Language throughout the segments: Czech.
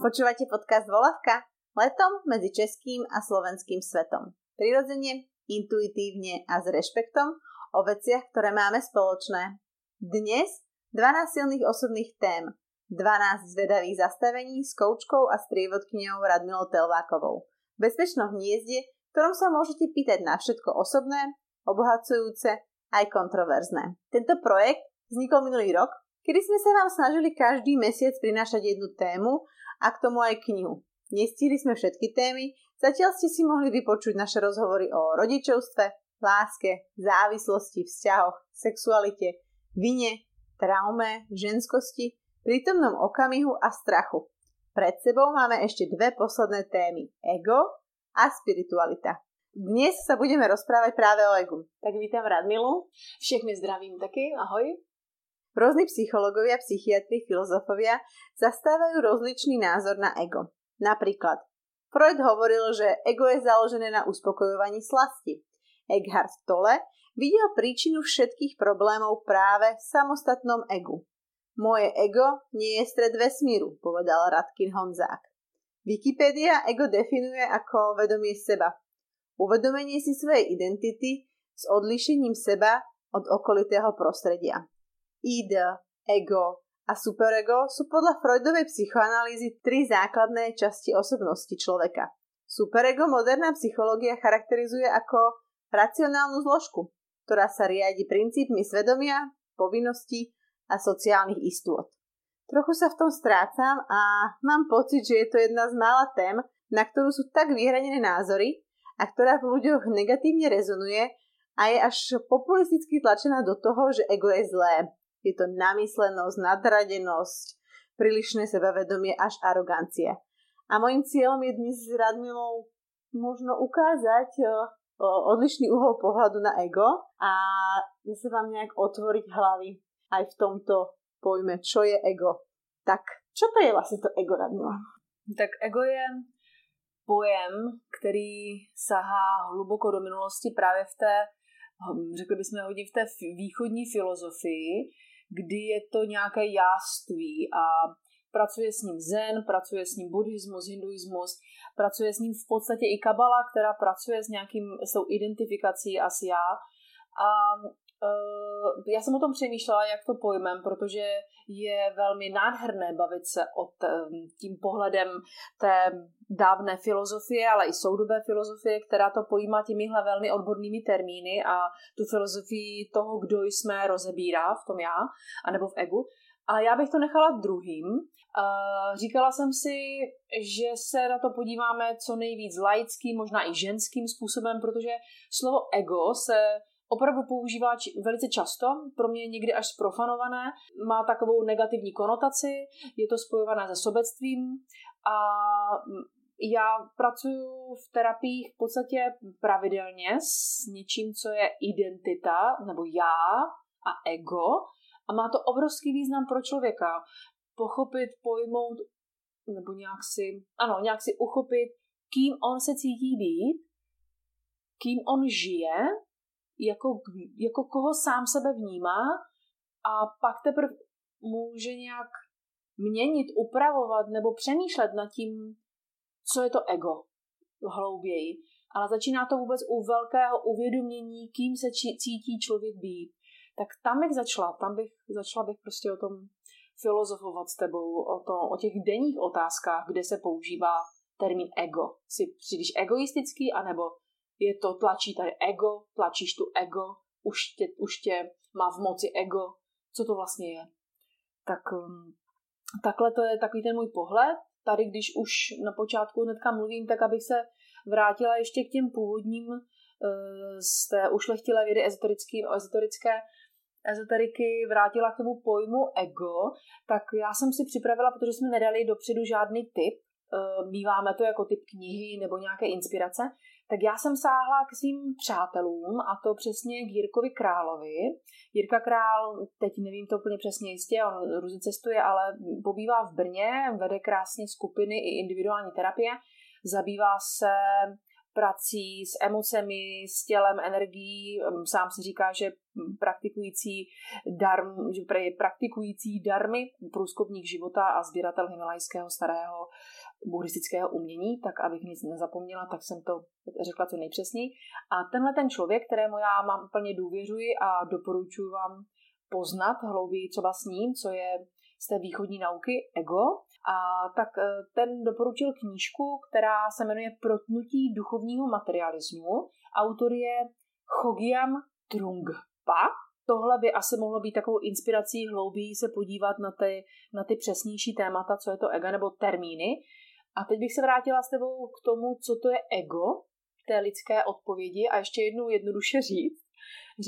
Počúvate podcast Volavka? Letom medzi českým a slovenským svetom. Prirodzene, intuitívne a s rešpektom o veciach, ktoré máme spoločné. Dnes 12 silných osobných tém, 12 zvedavých zastavení s koučkou a sprievodkyňou Radmilou Telvákovou. V bezpečnom hniezde, v ktorom sa môžete pýtať na všetko osobné, obohacujúce aj kontroverzné. Tento projekt vznikol minulý rok, kedy sme sa vám snažili každý mesiac prinášať jednu tému a k tomu aj knihu. Nestihli sme všetky témy, zatiaľ ste si mohli vypočuť naše rozhovory o rodičovstve, láske, závislosti, vzťahoch, sexualite, vine, traume, ženskosti, prítomnom okamihu a strachu. Pred sebou máme ešte dve posledné témy. Ego a spiritualita. Dnes sa budeme rozprávať práve o egu. Tak vítam Radmilu. Všechny zdravím taky, ahoj. Rôzni psychológovia, psychiatri, filozofovia zastávajú rozličný názor na ego. Napríklad, Freud hovoril, že ego je založené na uspokojovaní slasti. Eckhart Tolle videl príčinu všetkých problémov práve v samostatnom egu. Moje ego nie je stred vesmíru, povedal Radkin Honzák. Wikipedia ego definuje ako vedomie seba. Uvedomenie si svojej identity s odlišením seba od okolitého prostredia id, ego a superego sú podľa Freudovej psychoanalýzy tri základné časti osobnosti človeka. Superego moderná psychológia charakterizuje ako racionálnu zložku, ktorá sa riadi princípmi svedomia, povinností a sociálnych istôt. Trochu sa v tom strácam a mám pocit, že je to jedna z mála tém, na ktorú sú tak vyhranené názory a ktorá v ľuďoch negatívne rezonuje a je až populisticky tlačená do toho, že ego je zlé je to namyslenosť, nadradenosť, prílišné sebavedomie až arogancie. A môjim cieľom je dnes s Radmilou možno ukázať e, odlišný uhol pohľadu na ego a zase vám nejak otvoriť hlavy aj v tomto pojme, čo je ego. Tak, čo to je vlastne to ego, Radmila? Tak ego je pojem, který sahá hluboko do minulosti právě v té, hm, řekli bychom hodně v té východní filozofii, kdy je to nějaké jáství a pracuje s ním zen, pracuje s ním buddhismus, hinduismus, pracuje s ním v podstatě i kabala, která pracuje s nějakým, s tou identifikací asi já. A já jsem o tom přemýšlela, jak to pojmem, protože je velmi nádherné bavit se o tím pohledem té dávné filozofie, ale i soudobé filozofie, která to pojímá těmihle velmi odbornými termíny a tu filozofii toho, kdo jsme, rozebírá v tom já, anebo v egu. A já bych to nechala druhým. Říkala jsem si, že se na to podíváme co nejvíc laickým, možná i ženským způsobem, protože slovo ego se opravdu používá velice často, pro mě někdy až sprofanované, má takovou negativní konotaci, je to spojované se sobectvím a já pracuji v terapiích v podstatě pravidelně s něčím, co je identita, nebo já a ego a má to obrovský význam pro člověka. Pochopit, pojmout, nebo nějak si, ano, nějak si uchopit, kým on se cítí být, kým on žije jako, jako koho sám sebe vnímá a pak teprve může nějak měnit, upravovat nebo přemýšlet nad tím, co je to ego hlouběji. Ale začíná to vůbec u velkého uvědomění, kým se či, cítí člověk být. Tak tam bych začala, tam bych začala bych prostě o tom filozofovat s tebou, o, to, o těch denních otázkách, kde se používá termín ego. Jsi příliš egoistický, anebo je to, tlačí tady ego, tlačíš tu ego, už tě, už tě má v moci ego, co to vlastně je. Tak um, takhle to je takový ten můj pohled. Tady, když už na počátku hnedka mluvím, tak abych se vrátila ještě k těm původním uh, z té ušlechtilé vědy ezoterické, ezoterické ezoteriky vrátila k tomu pojmu ego, tak já jsem si připravila, protože jsme nedali dopředu žádný tip, uh, míváme to jako typ knihy nebo nějaké inspirace, tak já jsem sáhla k svým přátelům a to přesně k Jirkovi Královi. Jirka Král, teď nevím to úplně přesně jistě, on různě cestuje, ale pobývá v Brně, vede krásně skupiny i individuální terapie, zabývá se prací s emocemi, s tělem, energií. Sám si říká, že praktikující, darm, že praktikující darmy, průzkopník života a sběratel himalajského starého buddhistického umění, tak abych nic nezapomněla, tak jsem to řekla co nejpřesněji. A tenhle ten člověk, kterému já mám úplně důvěřuji a doporučuji vám poznat hlouběji třeba s ním, co je z té východní nauky ego, a tak e, ten doporučil knížku, která se jmenuje Protnutí duchovního materialismu. Autor je Chogyam Trungpa. Tohle by asi mohlo být takovou inspirací hlouběji se podívat na ty, na ty přesnější témata, co je to ego nebo termíny. A teď bych se vrátila s tebou k tomu, co to je ego, té lidské odpovědi a ještě jednou jednoduše říct.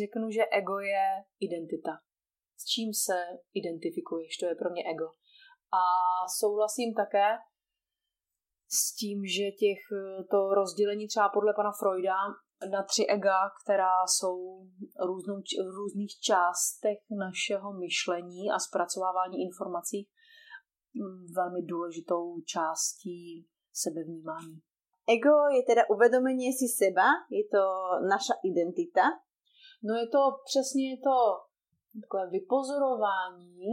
Řeknu, že ego je identita. S čím se identifikuješ, to je pro mě ego. A souhlasím také s tím, že těch, to rozdělení třeba podle pana Freuda na tři ega, která jsou různou, v různých částech našeho myšlení a zpracovávání informací velmi důležitou částí sebevnímání. Ego je teda uvedomenie si seba, je to naša identita. No je to přesně je to takové vypozorování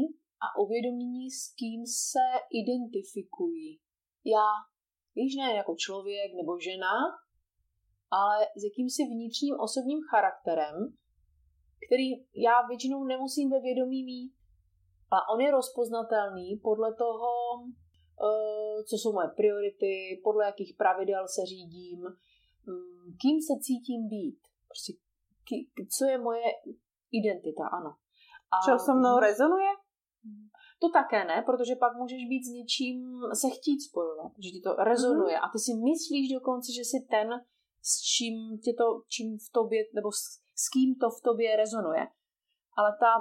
a uvědomění, s kým se identifikují. Já, víš, ne jako člověk nebo žena, ale s jakýmsi vnitřním osobním charakterem, který já většinou nemusím ve vědomí mít. A on je rozpoznatelný podle toho, eh, co jsou moje priority, podle jakých pravidel se řídím, mm, kým se cítím být. Prostě, co je moje identita, ano. A, Co so mnou rezonuje? To také ne, protože pak můžeš být s něčím se chtít spojovat, že ti to rezonuje mm-hmm. a ty si myslíš dokonce, že jsi ten, s čím, tě to, čím v tobě, nebo s, s kým to v tobě rezonuje. Ale ta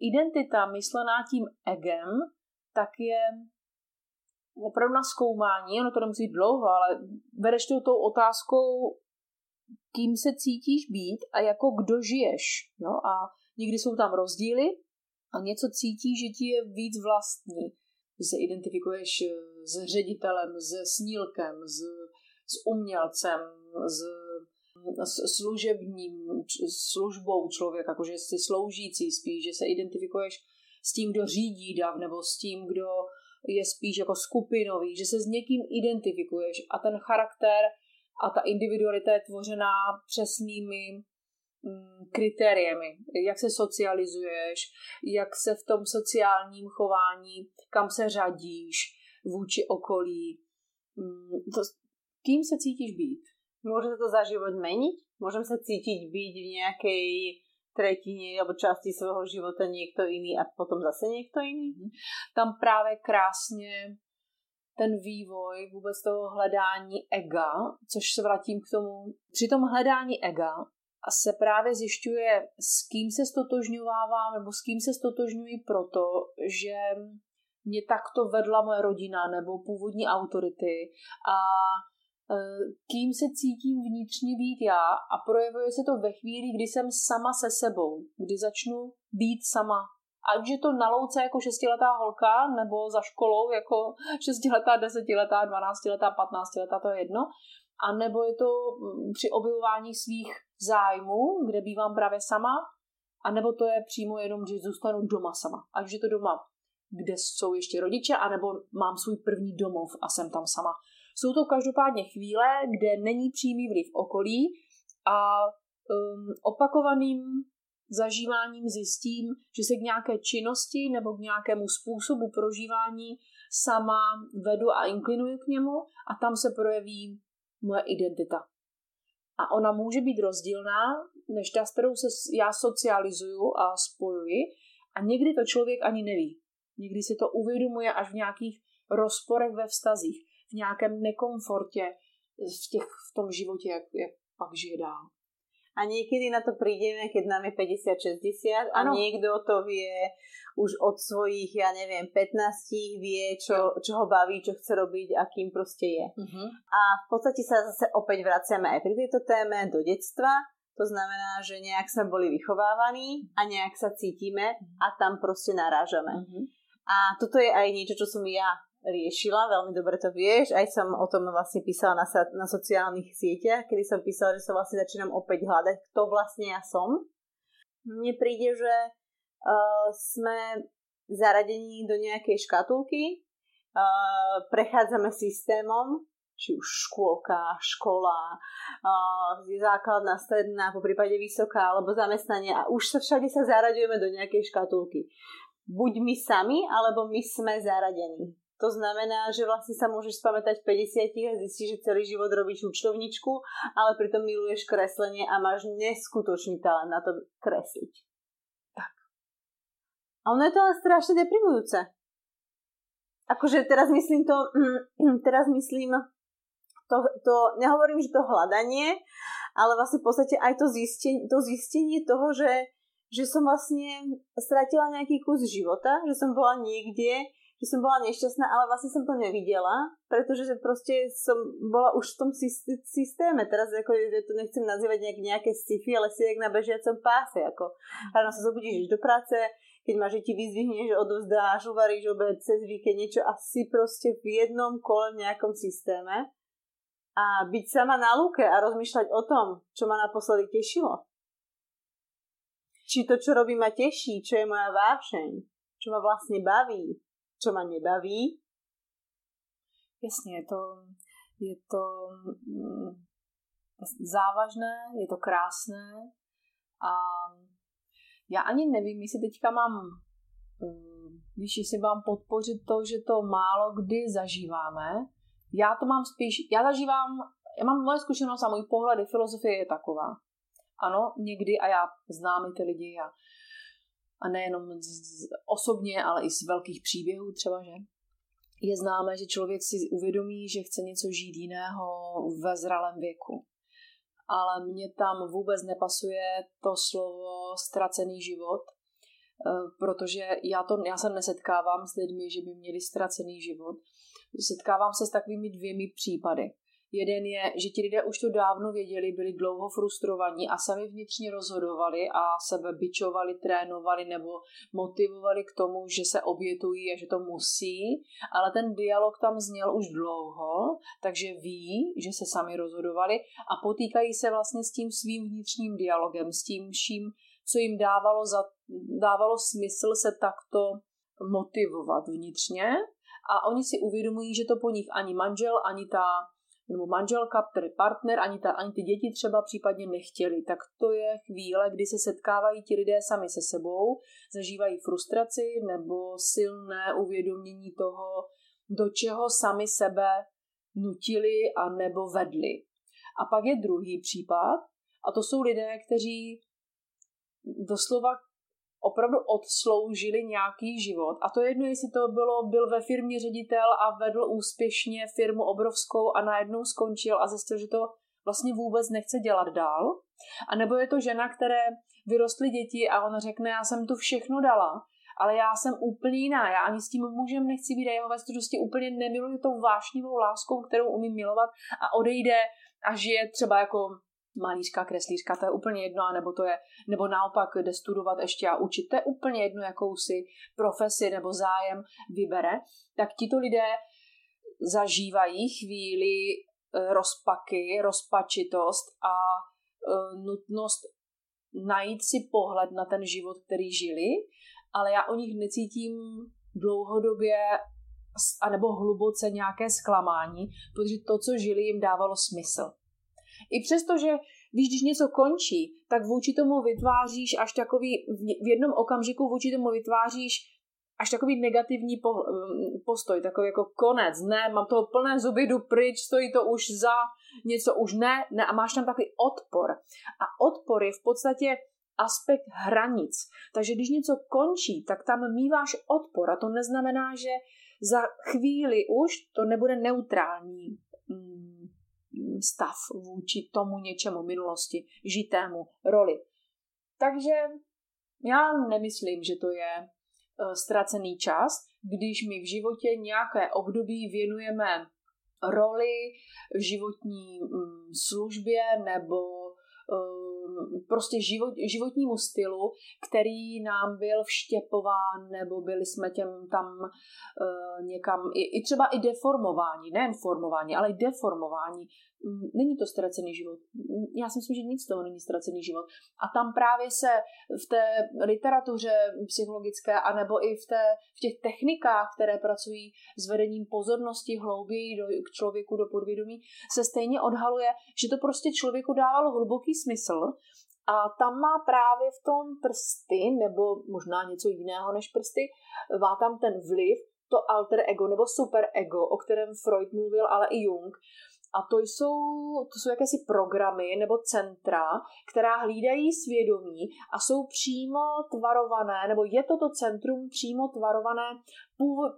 identita myslená tím egem, tak je opravdu na zkoumání, ono to nemusí být dlouho, ale bereš to tou otázkou, kým se cítíš být a jako kdo žiješ. Jo? A někdy jsou tam rozdíly, a něco cítí, že ti je víc vlastní. Že se identifikuješ eh, s ředitelem, se snílkem, s, s umělcem, s služebním službou člověka, jakože jsi sloužící spíš, že se identifikuješ s tím, kdo řídí dav, nebo s tím, kdo je spíš jako skupinový, že se s někým identifikuješ a ten charakter a ta individualita je tvořená přesnými Mm, kritériemi, jak se socializuješ, jak se v tom sociálním chování, kam se řadíš vůči okolí, mm, to, kým se cítíš být. Může se to za život meniť? Můžem se cítit být v nějaké tretine alebo části svého života někdo jiný a potom zase někdo jiný? Mhm. Tam právě krásně ten vývoj vůbec toho hledání ega, což se vrátím k tomu. Při tom hledání ega a se právě zjišťuje, s kým se stotožňovávám nebo s kým se stotožňuji proto, že mě takto vedla moje rodina nebo původní autority a kým se cítím vnitřně být já a projevuje se to ve chvíli, kdy jsem sama se sebou, kdy začnu být sama. Ať je to na louce jako šestiletá holka, nebo za školou jako šestiletá, desetiletá, dvanáctiletá, patnáctiletá, to je jedno. A nebo je to při objevování svých zájmu, kde bývám právě sama, a nebo to je přímo jenom, že zůstanu doma sama. Ať je to doma, kde jsou ještě rodiče, anebo mám svůj první domov a jsem tam sama. Jsou to každopádně chvíle, kde není přímý vliv okolí a um, opakovaným zažíváním zjistím, že se k nějaké činnosti nebo k nějakému způsobu prožívání sama vedu a inklinuji k němu a tam se projeví moje identita. A ona může být rozdílná, než ta, s kterou se já socializuju a spojuji. A někdy to člověk ani neví. Někdy si to uvědomuje až v nějakých rozporech ve vztazích, v nějakém nekomfortě v, těch, v tom životě, jak, jak pak žije dál. A niekedy na to prídeme, keď nám je 50-60 a ano. niekto to vie už od svojich, ja neviem, 15 vie, čo, čo ho baví, čo chce robiť a kým proste je. Uh-huh. A v podstate sa zase opäť vraciame aj pri tejto téme do detstva. To znamená, že nejak sme boli vychovávaní a nejak sa cítime a tam proste narážame. Uh-huh. A toto je aj niečo, čo som ja riešila, veľmi dobre to vieš, aj som o tom vlastne písala na, na sociálnych sieťach, kedy som písala, že sa vlastne začínam opäť hľadať, kto vlastne ja som. Mne príde, že uh, sme zaradení do nejakej škatulky, uh, prechádzame systémom, či už škôlka, škola, uh, základná, stredná, po prípade vysoká alebo zamestnanie a už sa všade sa zaraďujeme do nejakej škatulky. Buď my sami, alebo my sme zaradení. To znamená, že vlastne sa môžeš spamätať v 50 a zistíš, že celý život robíš účtovničku, ale pritom miluješ kreslenie a máš neskutočný talent na to kresliť. Tak. A ono je to ale strašne deprimujúce. Akože teraz myslím to, teraz myslím to, to, nehovorím, že to hľadanie, ale vlastne v podstate aj to zistenie, to zistenie toho, že, že som vlastne stratila nejaký kus života, že som bola niekde, že som bola nešťastná, ale vlastne som to nevidela, pretože proste som bola už v tom systéme. Teraz ako, že to nechcem nazývať nejak, nejaké sci-fi, ale si jak na bežiacom páse. Ako, ráno sa zobudíš, do práce, keď máš, že ti vyzvihneš, odovzdáš, uvaríš obed cez víkend, niečo a si proste v jednom kole v nejakom systéme a byť sama na lúke a rozmýšľať o tom, čo ma naposledy tešilo. Či to, čo robím, ma teší, čo je moja vášeň, čo ma vlastne baví, čo ma nebaví. Jasně, je to, je to mm, závažné, je to krásné a já ani nevím, jestli teďka mám, mm, víš, jestli mám podpořit to, že to málo kdy zažíváme, já to mám spíš, já zažívám, já mám moje zkušenost a můj pohled filozofie je taková. Ano, někdy, a já znám i ty lidi a, a nejenom z, osobně, ale i z velkých příběhů třeba, že je známé, že člověk si uvědomí, že chce něco žít jiného ve zralém věku. Ale mně tam vůbec nepasuje to slovo ztracený život, eh, protože já, to, já se nesetkávám s lidmi, že by měli ztracený život setkávám se s takovými dvěmi případy. Jeden je, že ti lidé už to dávno věděli, byli dlouho frustrovaní a sami vnitřně rozhodovali a sebe bičovali, trénovali nebo motivovali k tomu, že se obětují a že to musí, ale ten dialog tam zněl už dlouho, takže ví, že se sami rozhodovali a potýkají se vlastně s tím svým vnitřním dialogem, s tím vším, co jim dávalo, za, dávalo smysl se takto motivovat vnitřně. A oni si uvědomují, že to po nich ani manžel, ani ta nebo manželka, tedy partner, ani, ta, ani ty děti třeba případně nechtěli. Tak to je chvíle, kdy se setkávají ti lidé sami se sebou, zažívají frustraci nebo silné uvědomění toho, do čeho sami sebe nutili a nebo vedli. A pak je druhý případ, a to jsou lidé, kteří doslova opravdu odsloužili nějaký život. A to jedno, jestli to bylo, byl ve firmě ředitel a vedl úspěšně firmu obrovskou a najednou skončil a zjistil, že to vlastně vůbec nechce dělat dál. A nebo je to žena, které vyrostly děti a ona řekne, já jsem tu všechno dala, ale já jsem úplně jiná, já ani s tím mužem nechci být jeho vlastně prostě úplně nemiluji tou vášnivou láskou, kterou umím milovat a odejde a žije třeba jako malířka, kreslířka, to je úplně jedno, nebo to je, nebo naopak jde studovat ještě a učit, to je úplně jedno, jakou si profesi nebo zájem vybere, tak tito lidé zažívají chvíli eh, rozpaky, rozpačitost a eh, nutnost najít si pohled na ten život, který žili, ale já o nich necítím dlouhodobě anebo hluboce nějaké zklamání, protože to, co žili, jim dávalo smysl. I přesto, že víš, když něco končí, tak vůči tomu vytváříš až takový, v jednom okamžiku vůči tomu vytváříš až takový negativní mm, postoj, takový jako konec, ne, mám toho plné zuby, jdu pryč, stojí to už za něco, už ne, ne a máš tam takový odpor. A odpor je v podstatě aspekt hranic. Takže když něco končí, tak tam míváš odpor a to neznamená, že za chvíli už to nebude neutrální mm, stav vůči tomu něčemu minulosti, žitému roli. Takže já nemyslím, že to je e, ztracený čas, když my v životě nějaké období věnujeme roli životní mm, službě nebo um, prostě život, životnímu stylu, který nám byl vštěpován, nebo byli jsme těm tam uh, někam, i, i třeba i deformování, nejen formování, ale i deformování. Není to ztracený život. Já si myslím, že nic z toho není ztracený život. A tam právě se v té literatuře psychologické, anebo i v, té, v těch technikách, které pracují s vedením pozornosti hlouběji do, k člověku do podvědomí, se stejně odhaluje, že to prostě člověku dávalo hluboký smysl a tam má právě v tom prsty, nebo možná něco jiného než prsty, má tam ten vliv, to alter ego nebo super ego, o kterém Freud mluvil, ale i Jung, a to jsou, to jsou jakési programy nebo centra, která hlídají svědomí a jsou přímo tvarované, nebo je toto centrum přímo tvarované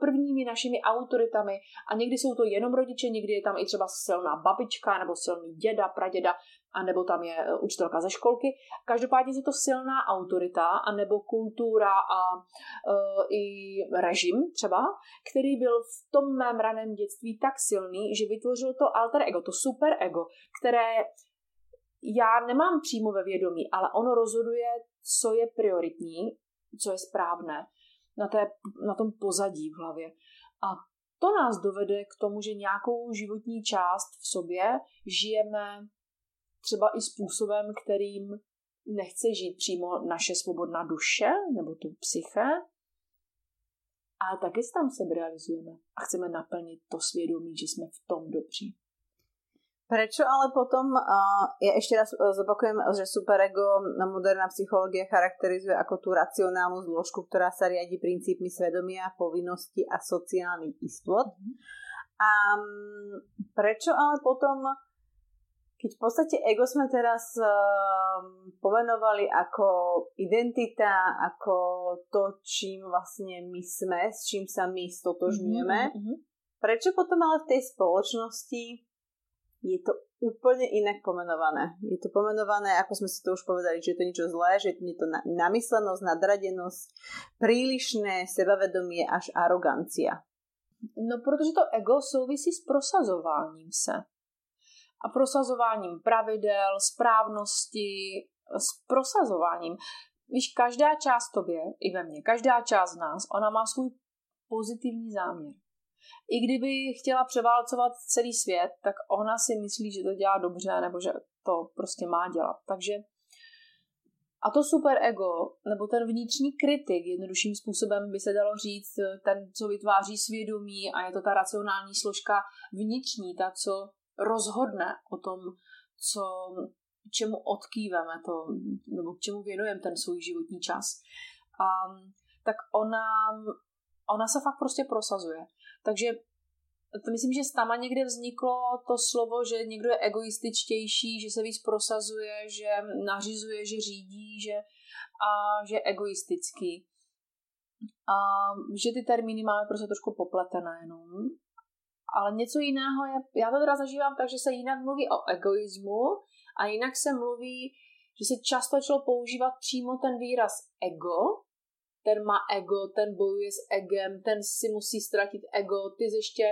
prvními našimi autoritami. A někdy jsou to jenom rodiče, někdy je tam i třeba silná babička nebo silný děda, praděda a nebo tam je e, učitelka ze školky. Každopádně je to silná autorita a nebo kultura a uh, i režim třeba, který byl v tom mém raném dětství tak silný, že vytvořil to alter ego, to super ego, které já nemám přímo ve vědomí, ale ono rozhoduje, co je prioritní, co je správné na, té, na tom pozadí v hlavě. A to nás dovede k tomu, že nějakou životní část v sobě žijeme třeba i způsobem, kterým nechce žít přímo naše svobodná duše nebo tu psyche, ale taky se tam sebe realizujeme a chceme naplnit to svědomí, že jsme v tom dobří. Prečo ale potom, uh, ja ešte raz uh, zopakujem, že superego moderná psychológia charakterizuje ako tú racionálnu zložku, ktorá sa riadi princípmi svedomia, povinnosti a sociálnych istôt. Mm-hmm. A prečo ale potom, keď v podstate ego sme teraz um, pomenovali ako identita, ako to, čím vlastne my sme, s čím sa my stotožňujeme, mm-hmm. prečo potom ale v tej spoločnosti je to úplne inak pomenované. Je to pomenované, ako sme si to už povedali, že je to niečo zlé, že je to namyslenosť, nadradenosť, prílišné sebavedomie až arogancia. No, protože to ego souvisí s prosazováním se. A prosazováním pravidel, správnosti, s prosazováním. Víš, každá část tobě, i ve mně, každá část nás, ona má svůj pozitivní záměr i kdyby chtěla převálcovat celý svět, tak ona si myslí, že to dělá dobře, nebo že to prostě má dělat. Takže a to super ego, nebo ten vnitřní kritik, jednodušším způsobem by se dalo říct, ten, co vytváří svědomí a je to ta racionální složka vnitřní, ta, co rozhodne o tom, co, čemu odkýveme to, nebo k čemu věnujeme ten svůj životní čas. A, tak ona, ona se fakt prostě prosazuje. Takže to myslím, že tam někde vzniklo to slovo, že někdo je egoističtější, že se víc prosazuje, že nařizuje, že řídí, že, a že je egoistický. A že ty termíny máme prostě trošku popletené jenom. Ale něco jiného je, já to teda zažívám tak, že se jinak mluví o egoismu a jinak se mluví, že se často začalo používat přímo ten výraz ego, ten má ego, ten bojuje s egem, ten si musí ztratit ego, ty ještě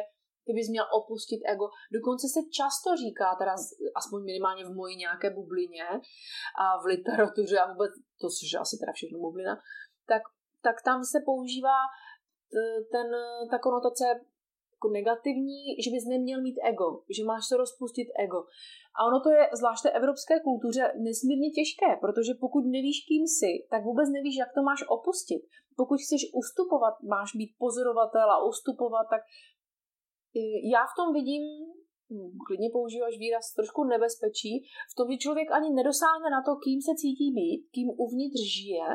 ty bys měl opustit ego. Dokonce se často říká, teda aspoň minimálně v mojí nějaké bublině a v literatuře a vůbec, to což je asi teda všechno bublina, tak, tak tam se používá ten, ta konotace jako negativní, že bys neměl mít ego, že máš se rozpustit ego. A ono to je zvlášť té evropské kultuře nesmírně těžké, protože pokud nevíš, kým jsi, tak vůbec nevíš, jak to máš opustit. Pokud chceš ustupovat, máš být pozorovatel a ustupovat, tak já v tom vidím, hm, klidně používáš výraz, trošku nebezpečí, v tom, že člověk ani nedosáhne na to, kým se cítí být, kým uvnitř žije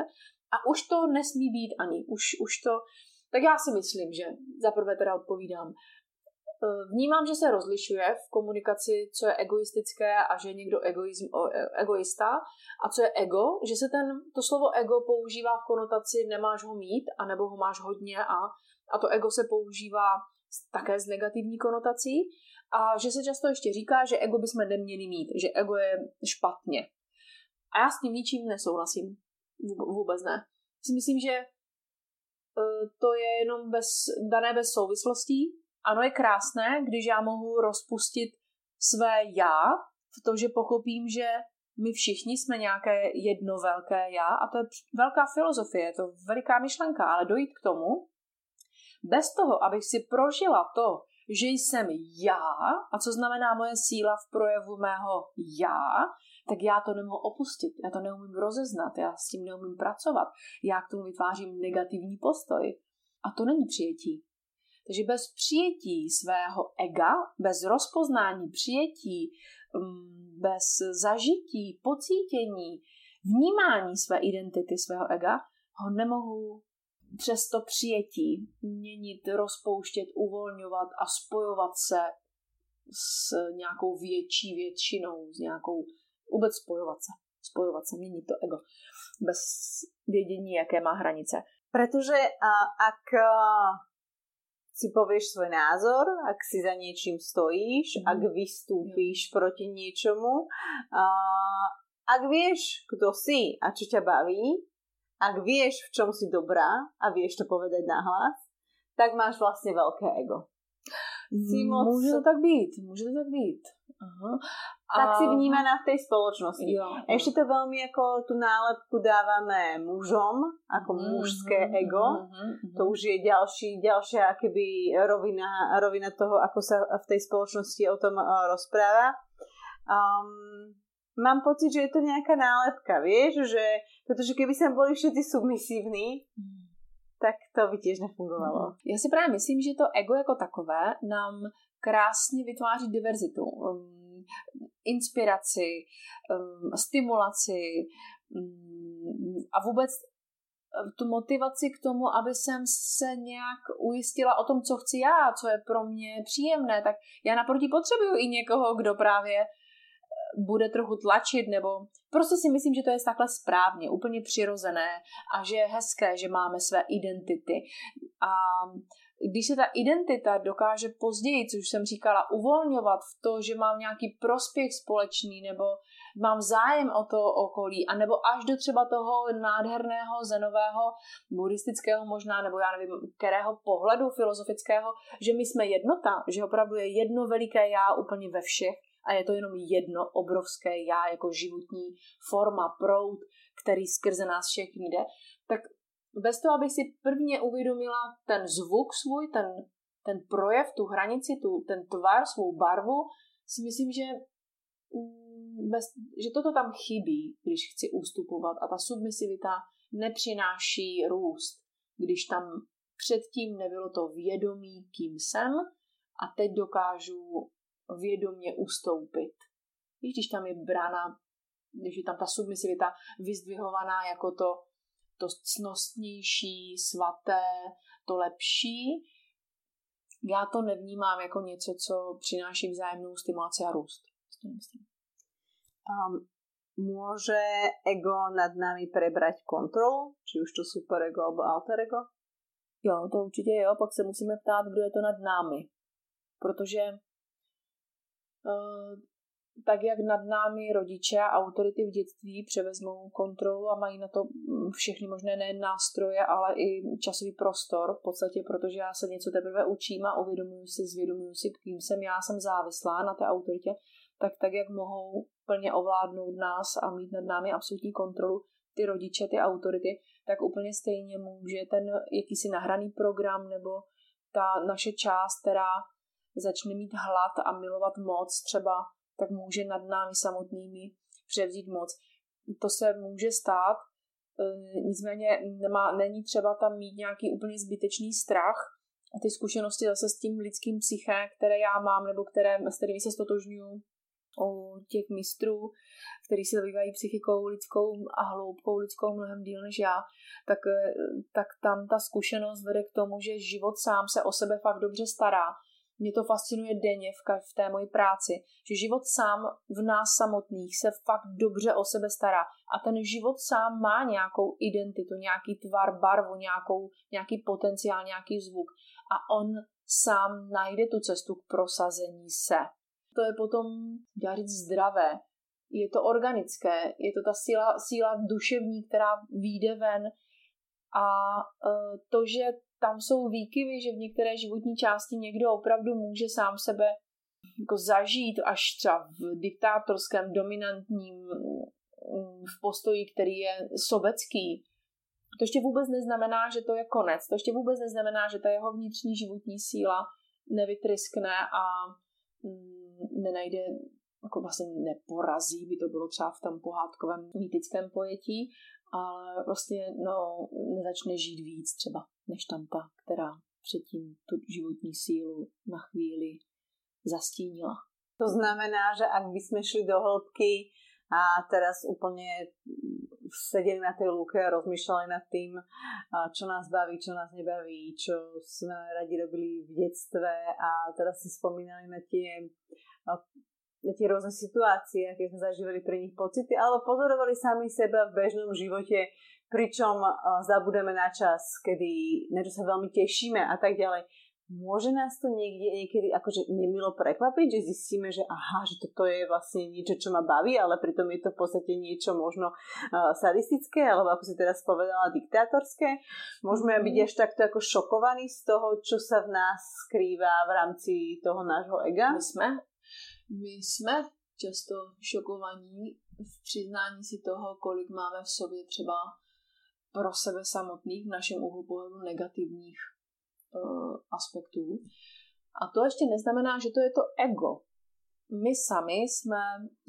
a už to nesmí být ani, už, už to, tak já si myslím, že zaprvé teda odpovídám. E, vnímám, že se rozlišuje v komunikaci, co je egoistické a že je někdo egoism, e, egoista a co je ego, že se ten, to slovo ego používá v konotaci nemáš ho mít, anebo ho máš hodně a, a to ego se používá také s negativní konotací a že se často ještě říká, že ego bychom neměli mít, že ego je špatně. A já s tím ničím nesouhlasím. Vůbec ne. Si myslím, že to je jenom bez, dané bez souvislostí. Ano, je krásné, když já mohu rozpustit své já v to, že pochopím, že my všichni jsme nějaké jedno velké já a to je velká filozofie, je to veliká myšlenka, ale dojít k tomu, bez toho, abych si prožila to, že jsem já a co znamená moje síla v projevu mého já, tak já to nemohu opustit, já to neumím rozeznat, já s tím neumím pracovat, já k tomu vytvářím negativní postoj. A to není přijetí. Takže bez přijetí svého ega, bez rozpoznání přijetí, mm, bez zažití, pocítění, vnímání své identity, svého ega, ho nemohu přes to přijetí měnit, rozpouštět, uvolňovat a spojovat se s nějakou větší většinou, s nějakou, vůbec spojovat se, spojovat se, měnit to ego, bez vědění, jaké má hranice. Protože a, ak si povieš svoj názor, ak si za niečím stojíš, mm. ak vystúpíš mm. proti niečomu, a, ak vieš, kto si a čo ťa baví, ak vieš, v čom si dobrá a vieš to povedať nahlas, tak máš vlastne veľké ego. Si moc... Může to tak být, může to tak být. Aha. A... Tak si vnímaná v tej spoločnosti. Jo. Ešte to veľmi ako tú nálepku dávame mužom, ako mm, mužské mm, ego. Mm, mm, to už je ďalší, ďalšia akoby rovina, rovina toho, ako sa v tej spoločnosti o tom uh, rozpráva. Um, mám pocit, že je to nejaká nálepka, vieš, že, pretože keby sme boli všetci submisívni, mm. tak to by tiež nefungovalo. Já si právě myslím, že to ego jako takové nám krásně vytváří diverzitu, um, inspiraci, um, stimulaci um, a vůbec tu motivaci k tomu, aby jsem se nějak ujistila o tom, co chci já, co je pro mě příjemné, tak já naproti potřebuju i někoho, kdo právě bude trochu tlačit, nebo prostě si myslím, že to je takhle správně, úplně přirozené a že je hezké, že máme své identity. A když se ta identita dokáže později, což jsem říkala, uvolňovat v to, že mám nějaký prospěch společný nebo mám zájem o to okolí, a nebo až do třeba toho nádherného zenového, buddhistického možná, nebo já nevím, kterého pohledu filozofického, že my jsme jednota, že opravdu je jedno veliké já úplně ve všech, a je to jenom jedno obrovské já jako životní forma, proud, který skrze nás všechny jde, tak bez toho, abych si prvně uvědomila ten zvuk svůj, ten, ten projev, tu hranici, tu, ten tvar, svou barvu, si myslím, že, mm, bez, že toto tam chybí, když chci ustupovat a ta submisivita nepřináší růst, když tam předtím nebylo to vědomí, kým jsem a teď dokážu vědomě ustoupit. Když tam je brána, když je tam ta submisivita vyzdvihovaná jako to, to cnostnější, svaté, to lepší, já to nevnímám jako něco, co přináší vzájemnou stimulaci a růst. Um, môže ego nad nami prebrať kontrolu? Či už to super ego alebo alter ego? Jo, to určitě jo. Pak se musíme ptát, kdo je to nad námi. Protože uh, tak jak nad námi rodiče a autority v dětství převezmou kontrolu a mají na to mm, všechny možné nejen nástroje, ale i časový prostor v podstatě, protože já se něco teprve učím a uvědomuji si, zvědomuji si, kým jsem já, jsem závislá na té autoritě, tak tak, jak mohou plně ovládnout nás a mít nad námi absolutní kontrolu ty rodiče, ty autority, tak úplně stejně může ten jakýsi nahraný program nebo ta naše část, která začne mít hlad a milovat moc třeba tak může nad námi samotnými převzít moc. To se může stát, e, nicméně nemá, není třeba tam mít nějaký úplně zbytečný strach a ty zkušenosti zase s tím lidským psyché, které já mám, nebo které, s kterými se stotožňuju u těch mistrů, kteří se zabývají psychikou lidskou a hloubkou lidskou mnohem díl než já, tak, e, tak tam ta zkušenost vede k tomu, že život sám se o sebe fakt dobře stará mě to fascinuje denně v, v té mojí práci, že život sám v nás samotných se fakt dobře o sebe stará a ten život sám má nějakou identitu, nějaký tvar, barvu, nějakou, nějaký potenciál, nějaký zvuk a on sám najde tu cestu k prosazení se. To je potom, dá říct, zdravé, je to organické, je to ta síla, síla duševní, která vyjde ven a uh, to, že tam jsou výkyvy, že v některé životní části někdo opravdu může sám sebe jako zažít až třeba v diktátorském, dominantním mm, v postoji, který je sobecký, to ještě vůbec neznamená, že to je konec. To ještě vůbec neznamená, že ta jeho vnitřní životní síla nevytryskne a mm, nenajde, jako vlastně neporazí, by to bylo třeba v tom pohádkovém mýtickém pojetí, ale vlastně no, nezačne žít víc třeba, než tam ta, která předtím tu životní sílu na chvíli zastínila. To znamená, že ak by sme šli do hĺbky a teraz úplne sedeli na tej lúke a rozmýšľali nad tým, čo nás baví, čo nás nebaví, čo sme radi robili v detstve a teraz si spomínali na tie, tie rôzne situácie, aké sme zažívali pre nich pocity, alebo pozorovali sami seba v bežnom živote, pričom zabudeme na čas, kedy na čo sa veľmi tešíme a tak ďalej môže nás to niekde niekedy akože nemilo prekvapiť, že zistíme, že aha, že toto je vlastne niečo, čo ma baví, ale pritom je to v podstate niečo možno uh, sadistické, alebo ako si teraz povedala, diktátorské. Môžeme byť až takto ako šokovaní z toho, čo sa v nás skrýva v rámci toho nášho ega? My sme, my sme často šokovaní v přiznání si toho, kolik máme v sobě třeba pro sebe samotných v našem úhlu pohledu negativních Eh, aspektů. A to ještě neznamená, že to je to ego. My sami jsme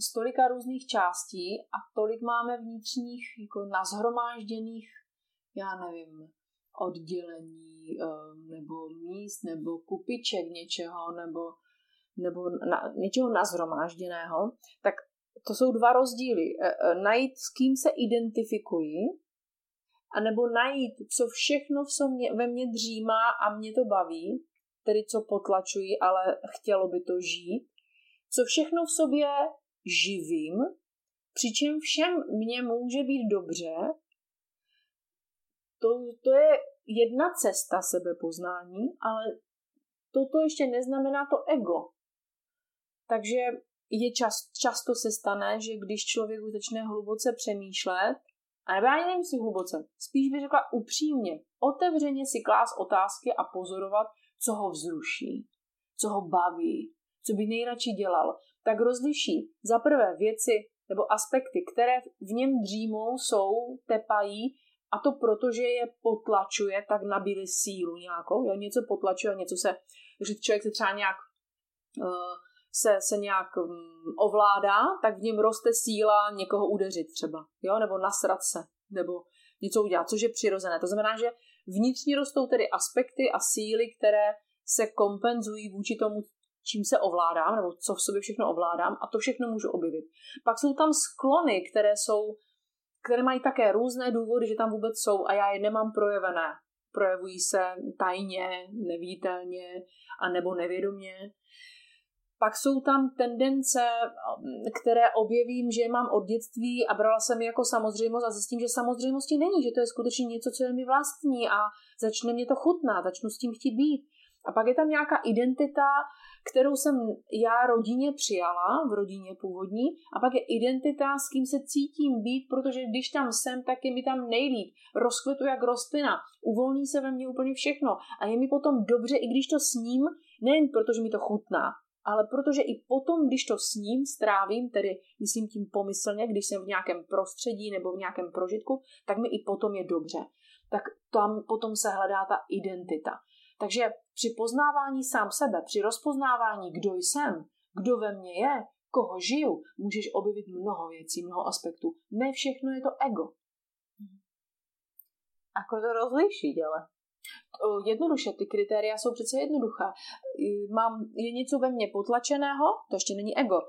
z tolika různých částí a tolik máme vnitřních jako nazhromážděných, já nevím, oddělení eh, nebo míst nebo kupiček něčeho nebo, nebo na, něčeho nazhromážděného, tak to jsou dva rozdíly. Eh, najít, s kým se identifikuji a nebo najít, co všechno v sobě, ve mně dřímá a mě to baví, tedy co potlačuji, ale chtělo by to žít, co všechno v sobě živím, přičem všem mně může být dobře, to, to je jedna cesta sebepoznání, ale toto ještě neznamená to ego. Takže je čas, často se stane, že když člověk už začne hluboce přemýšlet a nebo já nevím si hluboce, spíš bych řekla upřímně, otevřeně si klás otázky a pozorovat, co ho vzruší, co ho baví, co by nejradši dělal, tak rozliší za prvé věci nebo aspekty, které v něm dřímou, jsou, tepají a to proto, že je potlačuje, tak nabíli sílu nějakou, jo, něco potlačuje, něco se, že člověk se třeba nějak uh, se, se nějak um, ovládá, tak v něm roste síla někoho udeřit třeba, jo, nebo nasrat se, nebo něco udělat, což je přirozené. To znamená, že vnitřně rostou tedy aspekty a síly, které se kompenzují vůči tomu, čím se ovládám, nebo co v sobě všechno ovládám a to všechno můžu objevit. Pak jsou tam sklony, které jsou, které mají také různé důvody, že tam vůbec jsou a já je nemám projevené. Projevují se tajně, nevítelně a nebo nevědomě. Pak jsou tam tendence, které objevím, že mám od dětství a brala jsem je jako samozřejmost a zjistím, že samozřejmosti není, že to je skutečně něco, co je mi vlastní a začne mě to chutnat, začnu s tím chtít být. A pak je tam nějaká identita, kterou jsem já rodině přijala, v rodině původní, a pak je identita, s kým se cítím být, protože když tam jsem, tak je mi tam nejlíp. Rozkvetu jak rostlina, uvolní se ve mně úplně všechno a je mi potom dobře, i když to sním, nejen protože mi to chutná, ale protože i potom, když to s ním strávím, tedy myslím tím pomyslně, když jsem v nějakém prostředí nebo v nějakém prožitku, tak mi i potom je dobře. Tak tam potom se hledá ta identita. Takže při poznávání sám sebe, při rozpoznávání, kdo jsem, kdo ve mně je, koho žiju, můžeš objevit mnoho věcí, mnoho aspektů. Ne všechno je to ego. Ako to rozlišiť, ale? Jednoduše, ty kritéria jsou přece jednoduchá. Mám, je něco ve mně potlačeného, to ještě není ego.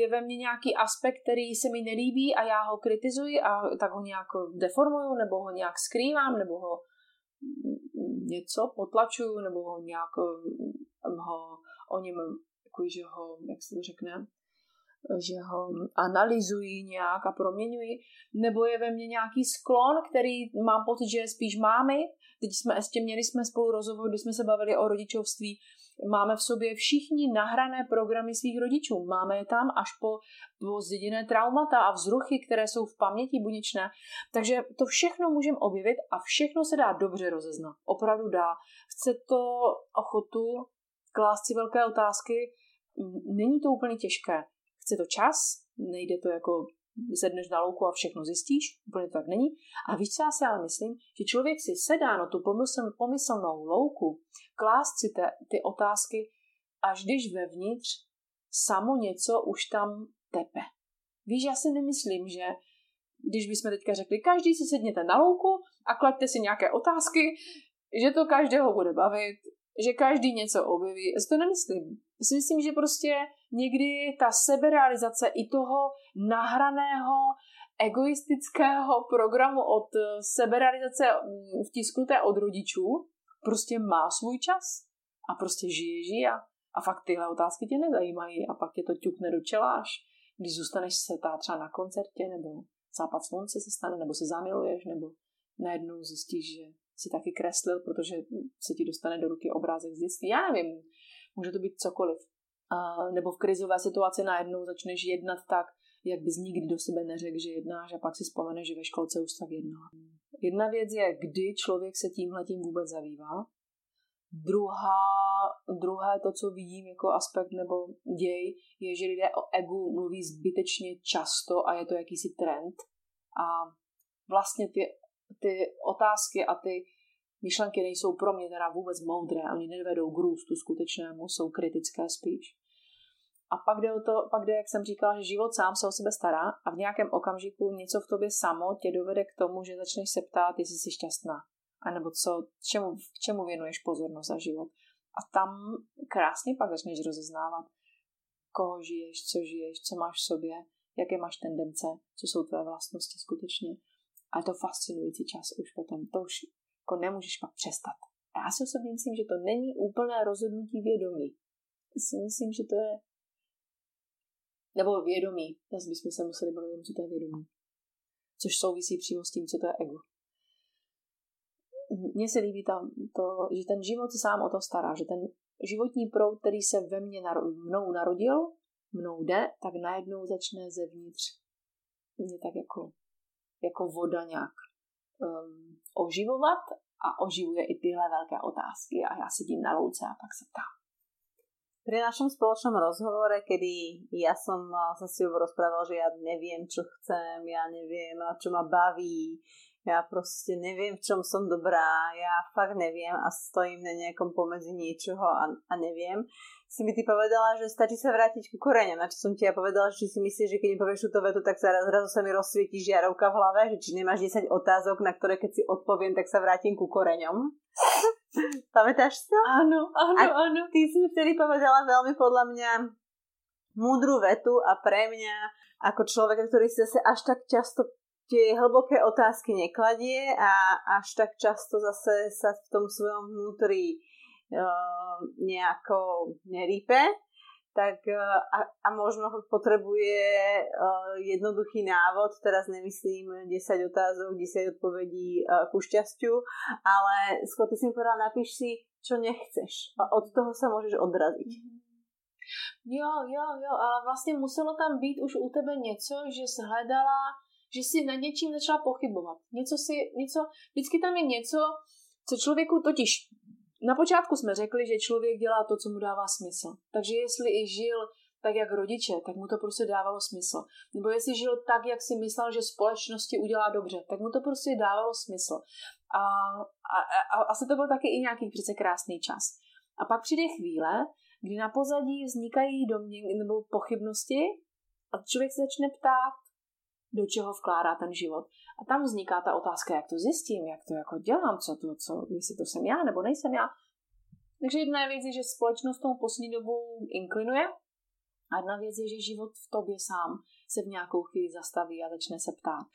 Je ve mně nějaký aspekt, který se mi nelíbí a já ho kritizuji a tak ho nějak deformuju, nebo ho nějak skrývám, nebo ho něco potlačuju, nebo ho nějak ho o něm, jako, že ho, jak se to řekne, že ho analyzují nějak a proměňují, nebo je ve mně nějaký sklon, který mám pocit, že je spíš mámy. Teď jsme ještě měli jsme spolu rozhovor, kdy jsme se bavili o rodičovství. Máme v sobě všichni nahrané programy svých rodičů. Máme je tam až po, po zděděné traumata a vzruchy, které jsou v paměti buněčné. Takže to všechno můžeme objevit a všechno se dá dobře rozeznat. Opravdu dá. Chce to ochotu klást si velké otázky, Není to úplně těžké. Chce to čas, nejde to jako sedneš na louku a všechno zjistíš, úplně to tak není. A víš, co já si ale myslím? Že člověk si sedá na tu pomyslnou louku, klást si te, ty otázky, až když vevnitř samo něco už tam tepe. Víš, já si nemyslím, že když bychom teďka řekli, každý si sedněte na louku a klaďte si nějaké otázky, že to každého bude bavit, že každý něco objeví. Já si to nemyslím. Já si myslím, že prostě někdy ta seberealizace i toho nahraného egoistického programu od seberealizace mm, vtisknuté od rodičů prostě má svůj čas a prostě žije, žije a fakt tyhle otázky tě nezajímají a pak tě to ťukne do čeláš, když zůstaneš se třeba na koncertě nebo západ slunce se stane, nebo se zamiluješ, nebo najednou zjistíš, že si taky kreslil, protože se ti dostane do ruky obrázek z dětství. Já nevím, může to být cokoliv. Nebo v krizové situaci najednou začneš jednat tak, jak bys nikdy do sebe neřekl, že jednáš a pak si vzpomeneš, že ve školce už tak jednala. Jedna věc je, kdy člověk se tímhle tím vůbec zabývá. Druhá, druhé to, co vidím jako aspekt nebo děj, je, že lidé o egu mluví zbytečně často a je to jakýsi trend. A vlastně ty ty otázky a ty myšlenky nejsou pro mě teda vůbec moudré, oni nevedou k růstu skutečnému, jsou kritické spíš. A pak jde o to, pak jde, jak jsem říkala, že život sám se o sebe stará a v nějakém okamžiku něco v tobě samo tě dovede k tomu, že začneš se ptát, jestli jsi šťastná. A nebo co, čemu, čemu věnuješ pozornost za život. A tam krásně pak začneš rozeznávat, koho žiješ, co žiješ, co máš v sobě, jaké máš tendence, co jsou tvé vlastnosti skutečně. A je to fascinující čas už potom. To už jako nemůžeš pak přestat. A já si osobně myslím, že to není úplné rozhodnutí vědomí. Si myslím, že to je nebo vědomí. Zase bychom se museli bavit tom, co to je vědomí. Což souvisí přímo s tím, co to je ego. Mně se líbí tam to, že ten život se sám o to stará, že ten životní proud, který se ve mně mnou narodil, mnou jde, tak najednou začne zevnitř mě tak jako jako voda nějak um, oživovat a oživuje i tyhle velké otázky a já sedím na louce a pak se ptám. Pri našom spoločnom rozhovore, kedy ja som sa si rozprával, že ja neviem, čo chcem, ja neviem, čo ma baví, ja proste neviem, v čom som dobrá, ja fakt neviem a stojím na nejakom pomedzi niečoho a, a neviem. Si mi ty povedala, že stačí sa vrátiť ku koreňam, na čo som ti ja povedala, že si myslíš, že keď mi povieš túto vetu, tak sa zrazu sa mi rozsvieti žiarovka v hlave, že či nemáš 10 otázok, na ktoré keď si odpoviem, tak sa vrátim ku koreňom. Pamätáš to? Áno, áno, a áno. Ty si mi vtedy povedala veľmi podľa mňa múdru vetu a pre mňa ako človek, ktorý si zase až tak často tie hlboké otázky nekladie a až tak často zase sa v tom svojom vnútri uh, nejako nerípe, tak uh, a, a možno potrebuje uh, jednoduchý návod, teraz nemyslím 10 otázok, 10 odpovedí uh, ku šťastiu, ale skôr ty si mi povedal, napíš si, čo nechceš a od toho sa môžeš odraziť. Jo, jo, jo, ale vlastně muselo tam být už u tebe něco, že jsi hledala že si na něčím začala pochybovat. Něco si, něco, vždycky tam je něco, co člověku totiž na počátku jsme řekli, že člověk dělá to, co mu dává smysl. Takže jestli i žil tak, jak rodiče, tak mu to prostě dávalo smysl. Nebo jestli žil tak, jak si myslel, že společnosti udělá dobře, tak mu to prostě dávalo smysl. A, a, a asi to byl taky i nějaký přece krásný čas. A pak přijde chvíle, kdy na pozadí vznikají domněnky nebo pochybnosti a člověk se začne ptát, do čeho vkládá ten život. A tam vzniká ta otázka, jak to zjistím, jak to jako dělám, co to, co, jestli to jsem já nebo nejsem já. Takže jedna věc je, že společnost tomu poslední dobu inklinuje a jedna věc je, že život v tobě sám se v nějakou chvíli zastaví a začne se ptát.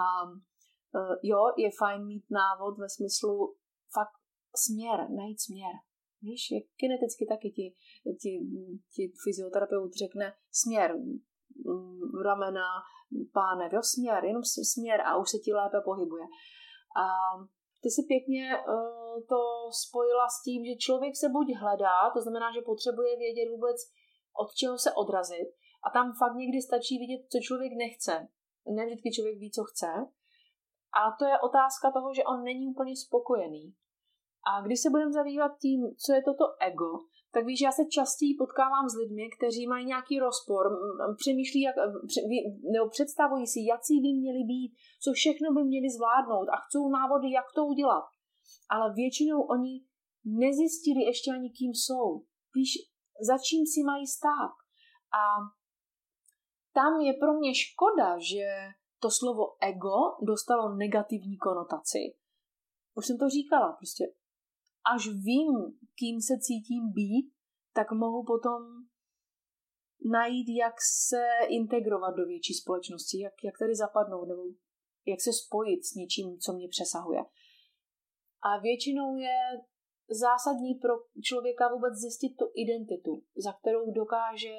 A uh, jo, je fajn mít návod ve smyslu fakt směr, najít směr. Víš, jak kineticky taky ti, ti, ti fyzioterapeut řekne směr, ramena, pánev, jo, směr, jenom směr a už se ti lépe pohybuje. A ty si pěkně uh, to spojila s tím, že člověk se buď hledá, to znamená, že potřebuje vědět vůbec, od čeho se odrazit, a tam fakt někdy stačí vidět, co člověk nechce. Ne vždycky člověk ví, co chce. A to je otázka toho, že on není úplně spokojený. A když se budeme zabývat tím, co je toto ego, tak víš, já se častěji potkávám s lidmi, kteří mají nějaký rozpor, přemýšlí, jak, nebo představují si, jaký by měli být, co všechno by měli zvládnout a chcou návody, jak to udělat. Ale většinou oni nezjistili ještě ani, kým jsou. Víš, za čím si mají stát. A tam je pro mě škoda, že to slovo ego dostalo negativní konotaci. Už jsem to říkala, prostě až vím, kým se cítím být, tak mohu potom najít, jak se integrovat do větší společnosti, jak, jak tady zapadnout, nebo jak se spojit s něčím, co mě přesahuje. A většinou je zásadní pro člověka vůbec zjistit tu identitu, za kterou dokáže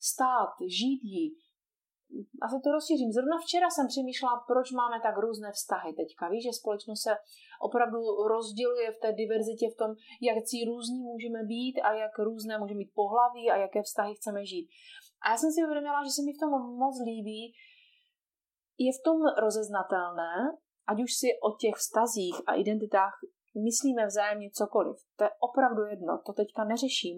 stát, žít ji, asi to rozšířím. Zrovna včera jsem přemýšlela, proč máme tak různé vztahy teďka. Víš, že společnost se opravdu rozděluje v té diverzitě, v tom, jak různí můžeme být a jak různé můžeme mít pohlaví a jaké vztahy chceme žít. A já jsem si uvědomila, že se mi v tom moc líbí, je v tom rozeznatelné, ať už si o těch vztazích a identitách myslíme vzájemně cokoliv. To je opravdu jedno, to teďka neřeším.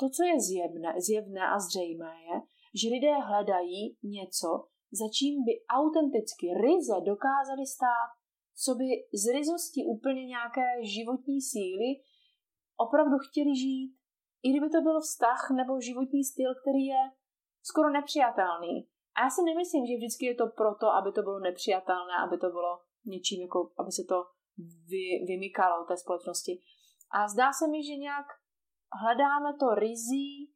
To, co je zjevné, zjevné a zřejmé, je, že lidé hledají něco, za čím by autenticky, ryze dokázali stát, co by z ryzosti úplně nějaké životní síly opravdu chtěli žít. I kdyby to byl vztah nebo životní styl, který je skoro nepřijatelný. A já si nemyslím, že vždycky je to proto, aby to bylo nepřijatelné, aby to bylo něčím, jako, aby se to vy, vymykalo té společnosti. A zdá se mi, že nějak hledáme to rizí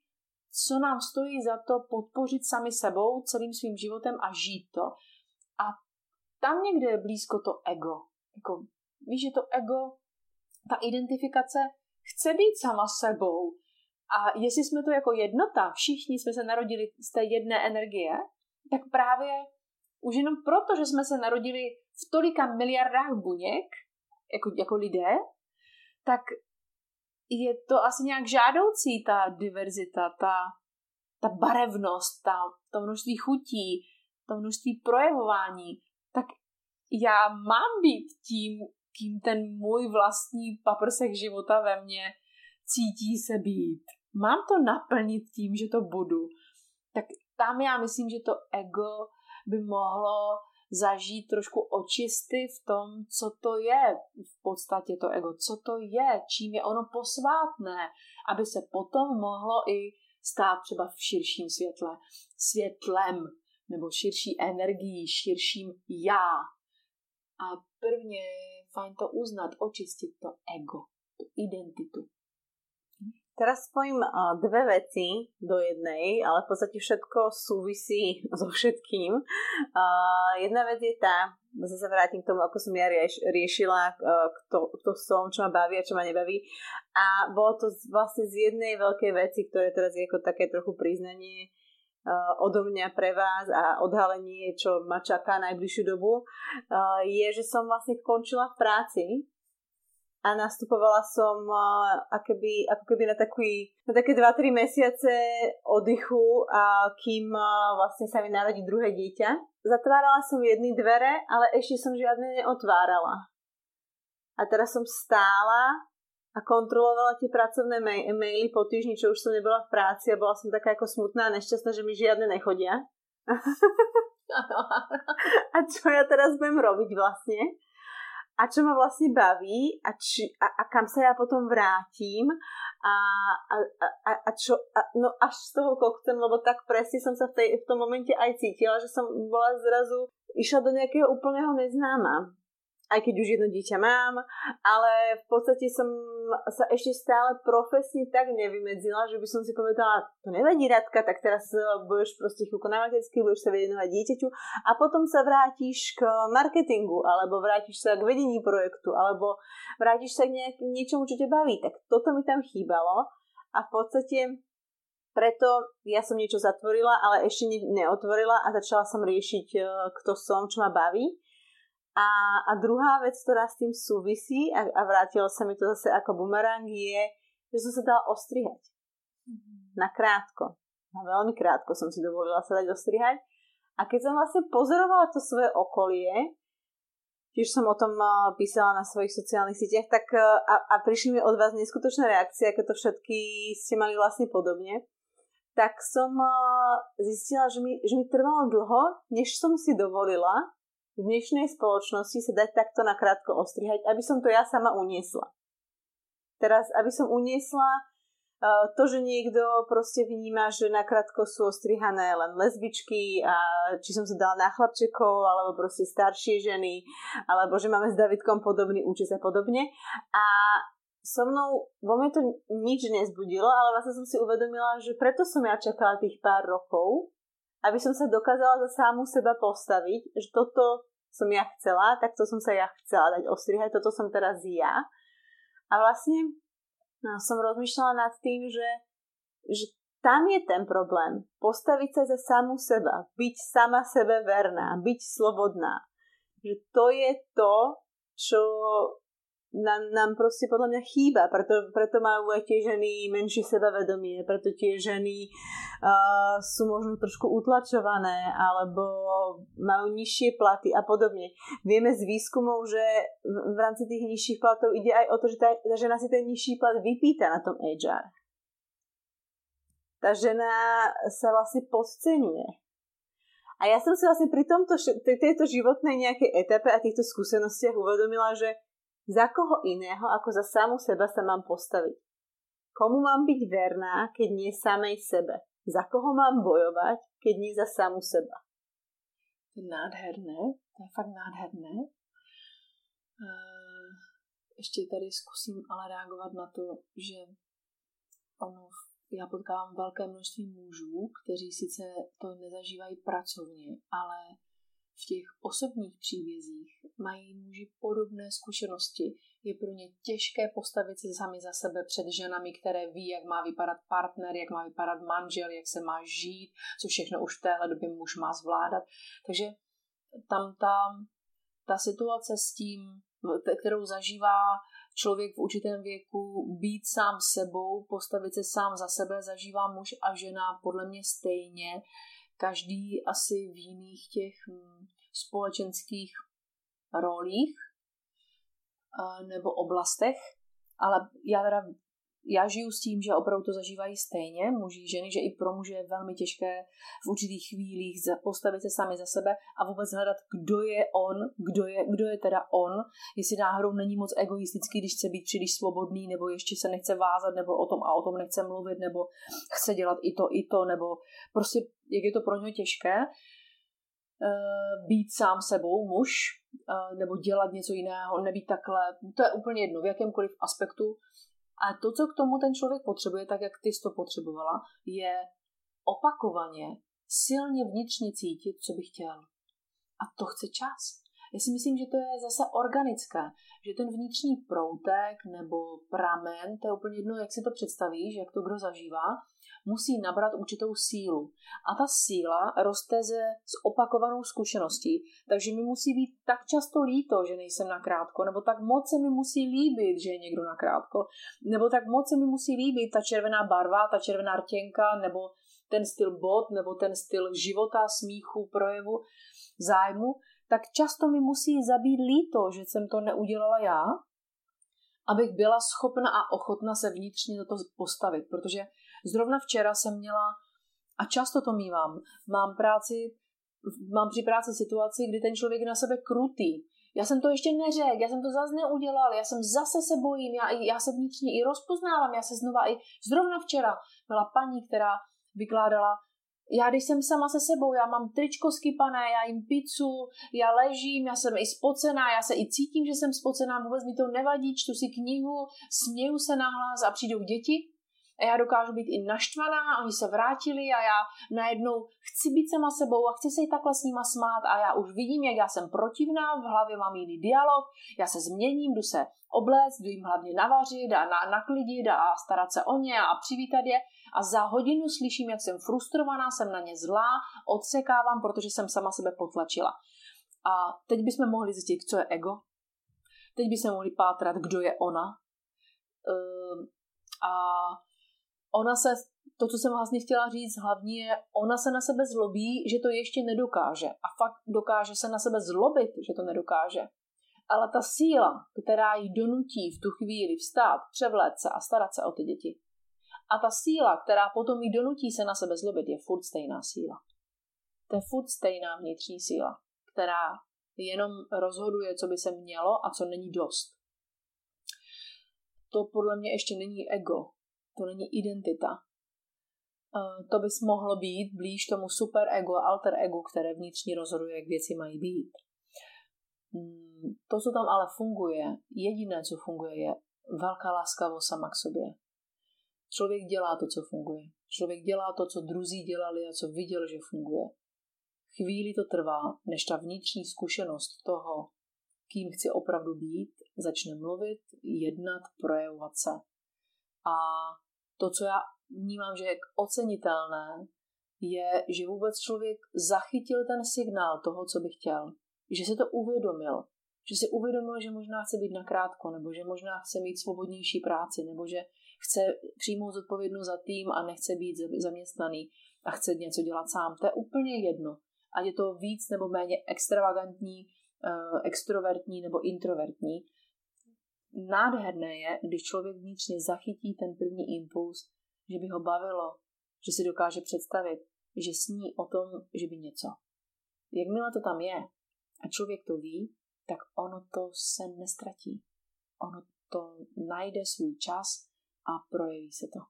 co nám stojí za to podpořit sami sebou celým svým životem a žít to. A tam někde je blízko to ego. Jako, víš, že to ego, ta identifikace chce být sama sebou. A jestli jsme to jako jednota, všichni jsme se narodili z té jedné energie, tak právě už jenom proto, že jsme se narodili v tolika miliardách buněk, jako, jako lidé, tak je to asi nějak žádoucí, ta diverzita, ta, ta barevnost, ta, to množství chutí, to množství projevování, tak já mám být tím, kým ten můj vlastní paprsek života ve mně cítí se být. Mám to naplnit tím, že to budu. Tak tam já myslím, že to ego by mohlo zažít trošku očisty v tom, co to je v podstatě to ego, co to je, čím je ono posvátné, aby se potom mohlo i stát třeba v širším světle, světlem nebo širší energií, širším já. A prvně je fajn to uznat, očistit to ego, tu identitu. Teraz spojím dve veci do jednej, ale v podstate všetko súvisí so všetkým. Jedna vec je tá, zase vrátim k tomu, ako som ja rieš, riešila, kto, kto som, čo ma baví a čo ma nebaví. A bolo to vlastne z jednej veľkej veci, ktoré teraz je ako také trochu priznanie odo mňa pre vás a odhalenie, čo ma čaká najbližšiu dobu, je, že som vlastne končila v práci a nastupovala som uh, akoby, ako keby na, taký, na také 2-3 mesiace oddychu, a kým uh, vlastne sa mi narodí druhé dieťa. Zatvárala som jedny dvere, ale ešte som žiadne neotvárala. A teraz som stála a kontrolovala tie pracovné maily po týždni, čo už som nebola v práci a bola som taká ako smutná a nešťastná, že mi žiadne nechodia. a čo ja teraz budem robiť vlastne? A čo ma vlastne baví a, či, a, a kam sa ja potom vrátim a, a, a, a čo, a, no až z toho kokcem, lebo tak presne som sa v, tej, v tom momente aj cítila, že som bola zrazu, išla do nejakého úplného neznáma aj keď už jedno dieťa mám, ale v podstate som sa ešte stále profesne tak nevymedzila, že by som si povedala, to nevadí Radka, tak teraz e, budeš proste chvíľko na materský, budeš sa venovať dieťaťu. A potom sa vrátiš k marketingu, alebo vrátiš sa k vedení projektu, alebo vrátiš sa k nejak, niečomu, čo ťa baví. Tak toto mi tam chýbalo. A v podstate preto ja som niečo zatvorila, ale ešte neotvorila a začala som riešiť, e, kto som, čo ma baví a, a druhá vec, ktorá s tým súvisí a, a vrátilo sa mi to zase ako bumerang je, že som sa dala ostrihať. Mm-hmm. Na krátko. Na veľmi krátko som si dovolila sa dať ostrihať. A keď som vlastne pozorovala to svoje okolie, tiež som o tom písala na svojich sociálnych sieťach, tak a, a prišli mi od vás neskutočné reakcie, aké to všetky ste mali vlastne podobne, tak som zistila, že mi, že mi trvalo dlho, než som si dovolila v dnešnej spoločnosti sa dať takto nakrátko ostrihať, aby som to ja sama uniesla. Teraz, aby som uniesla to, že niekto proste vníma, že nakrátko sú ostrihané len lesbičky a či som sa dala na chlapčekov, alebo proste staršie ženy, alebo že máme s Davidkom podobný účes a podobne. A so mnou, vo mne to nič nezbudilo, ale vlastne som si uvedomila, že preto som ja čakala tých pár rokov, aby som sa dokázala za sámu seba postaviť, že toto som ja chcela, tak to som sa ja chcela dať ostrihať, toto som teraz ja. A vlastne No, som rozmýšľala nad tým, že, že tam je ten problém. Postaviť sa za samu seba, byť sama sebe verná, byť slobodná. Že to je to, čo nám, nám proste podľa mňa chýba, preto majú aj tie ženy menšie sebavedomie, preto tie ženy uh, sú možno trošku utlačované alebo majú nižšie platy a podobne. Vieme z výskumov, že v, rámci tých nižších platov ide aj o to, že tá žena si ten nižší plat vypýta na tom HR. Tá žena sa vlastne podceňuje. A ja som si vlastne pri tomto, tejto životnej nejakej etape a týchto skúsenostiach uvedomila, že za koho iného ako za samu seba sa mám postaviť? Komu mám byť verná, keď nie samej sebe? Za koho mám bojovať, keď nie za samu seba? Je nádherné, to je fakt nádherné. Ještě tady zkusím ale reagovat na to, že ono, já potkávám velké množství mužů, kteří sice to nezažívají pracovně, ale v těch osobních příbězích mají muži podobné zkušenosti. Je pro ně těžké postavit se sami za sebe před ženami, které ví, jak má vypadat partner, jak má vypadat manžel, jak se má žít, co všechno už v téhle době muž má zvládat. Takže tam ta, ta situace s tím, kterou zažívá člověk v určitém věku, být sám sebou, postavit se sám za sebe, zažívá muž a žena podle mě stejně každý asi v jiných těch hm, společenských rolích nebo oblastech, ale já teda já žiju s tím, že opravdu to zažívají stejně, muži, ženy, že i pro muže je velmi těžké v určitých chvílích postavit se sami za sebe a vůbec hledat, kdo je on, kdo je, kdo je teda on, jestli náhodou není moc egoistický, když chce být příliš svobodný, nebo ještě se nechce vázat, nebo o tom a o tom nechce mluvit, nebo chce dělat i to, i to, nebo prostě jak je to pro něho těžké uh, být sám sebou, muž, uh, nebo dělat něco jiného, nebýt takhle, to je úplně jedno, v jakémkoliv aspektu, a to, co k tomu ten člověk potřebuje, tak jak ty jsi to potřebovala, je opakovaně silně vnitřně cítit, co by chtěl. A to chce čas. Já si myslím, že to je zase organické, že ten vnitřní proutek nebo pramen, to je úplně jedno, jak si to představíš, jak to kdo zažívá, musí nabrat určitou sílu. A ta síla roste ze s opakovanou zkušeností. Takže mi musí být tak často líto, že nejsem na krátko, nebo tak moc se mi musí líbit, že je někdo na krátko, nebo tak moc se mi musí líbit ta červená barva, ta červená rtěnka, nebo ten styl bod, nebo ten styl života, smíchu, projevu, zájmu, tak často mi musí zabít líto, že jsem to neudělala já, abych byla schopna a ochotna se vnitřně do toho postavit, protože Zrovna včera jsem měla, a často to mývám, mám práci, mám při práci situaci, kdy ten člověk na sebe krutý. Já jsem to ještě neřekl, já jsem to zase neudělal, já jsem zase se bojím, já, já se vnitřně i rozpoznávám, já se znova i, zrovna včera byla paní, která vykládala já když jsem sama se sebou, já mám tričko skypané, já jim pizzu, já ležím, já jsem i spocená, já se i cítím, že jsem spocená, vůbec mi to nevadí, čtu si knihu, směju se nahlas a přijdou děti a já dokážu být i naštvaná, oni se vrátili a já najednou chci být sama sebou a chci se i takhle s nima smát a já už vidím, jak já jsem protivná, v hlavě mám jiný dialog, já se změním, jdu se obléct, jdu jim hlavně navařit a na, naklidit a starat se o ně a přivítat je a za hodinu slyším, jak jsem frustrovaná, jsem na ně zlá, odsekávám, protože jsem sama sebe potlačila. A teď bychom mohli zjistit, co je ego. Teď bychom mohli pátrat, kdo je ona. Ehm, a ona se, to, co jsem vlastně chtěla říct hlavně je, ona se na sebe zlobí, že to ještě nedokáže. A fakt dokáže se na sebe zlobit, že to nedokáže. ale ta síla, která ji donutí v tu chvíli vstát, převléct se a starat se o ty děti. A ta síla, která potom ji donutí se na sebe zlobit, je furt stejná síla. To je furt stejná vnitřní síla, která jenom rozhoduje, co by se mělo a co není dost. To podle mě ještě není ego, to není identita. To bys mohlo být blíž tomu super ego a alter ego, které vnitřně rozhoduje, jak věci mají být. Hmm, to, co tam ale funguje, jediné, co funguje, je velká láskavost sama k sobě. Člověk dělá to, co funguje. Člověk dělá to, co druzí dělali a co viděl, že funguje. Chvíli to trvá, než ta vnitřní zkušenost toho, kým chci opravdu být, začne mluvit, jednat, projevovat se. A to, co já vnímám, že je ocenitelné, je, že vůbec člověk zachytil ten signál toho, co by chtěl že se to uvědomil, že si uvědomil, že možná chce být nakrátko, nebo že možná chce mít svobodnější práci, nebo že chce přijmout zodpovědnost za tým a nechce být zaměstnaný a chce něco dělat sám. To je úplně jedno. Ať je to víc nebo méně extravagantní, eh, extrovertní nebo introvertní. Nádherné je, když člověk vnitřně zachytí ten první impuls, že by ho bavilo, že si dokáže představit, že sní o tom, že by něco. Jakmile to tam je, a člověk to ví, tak ono to se nestratí. Ono to najde svůj čas a projeví se to.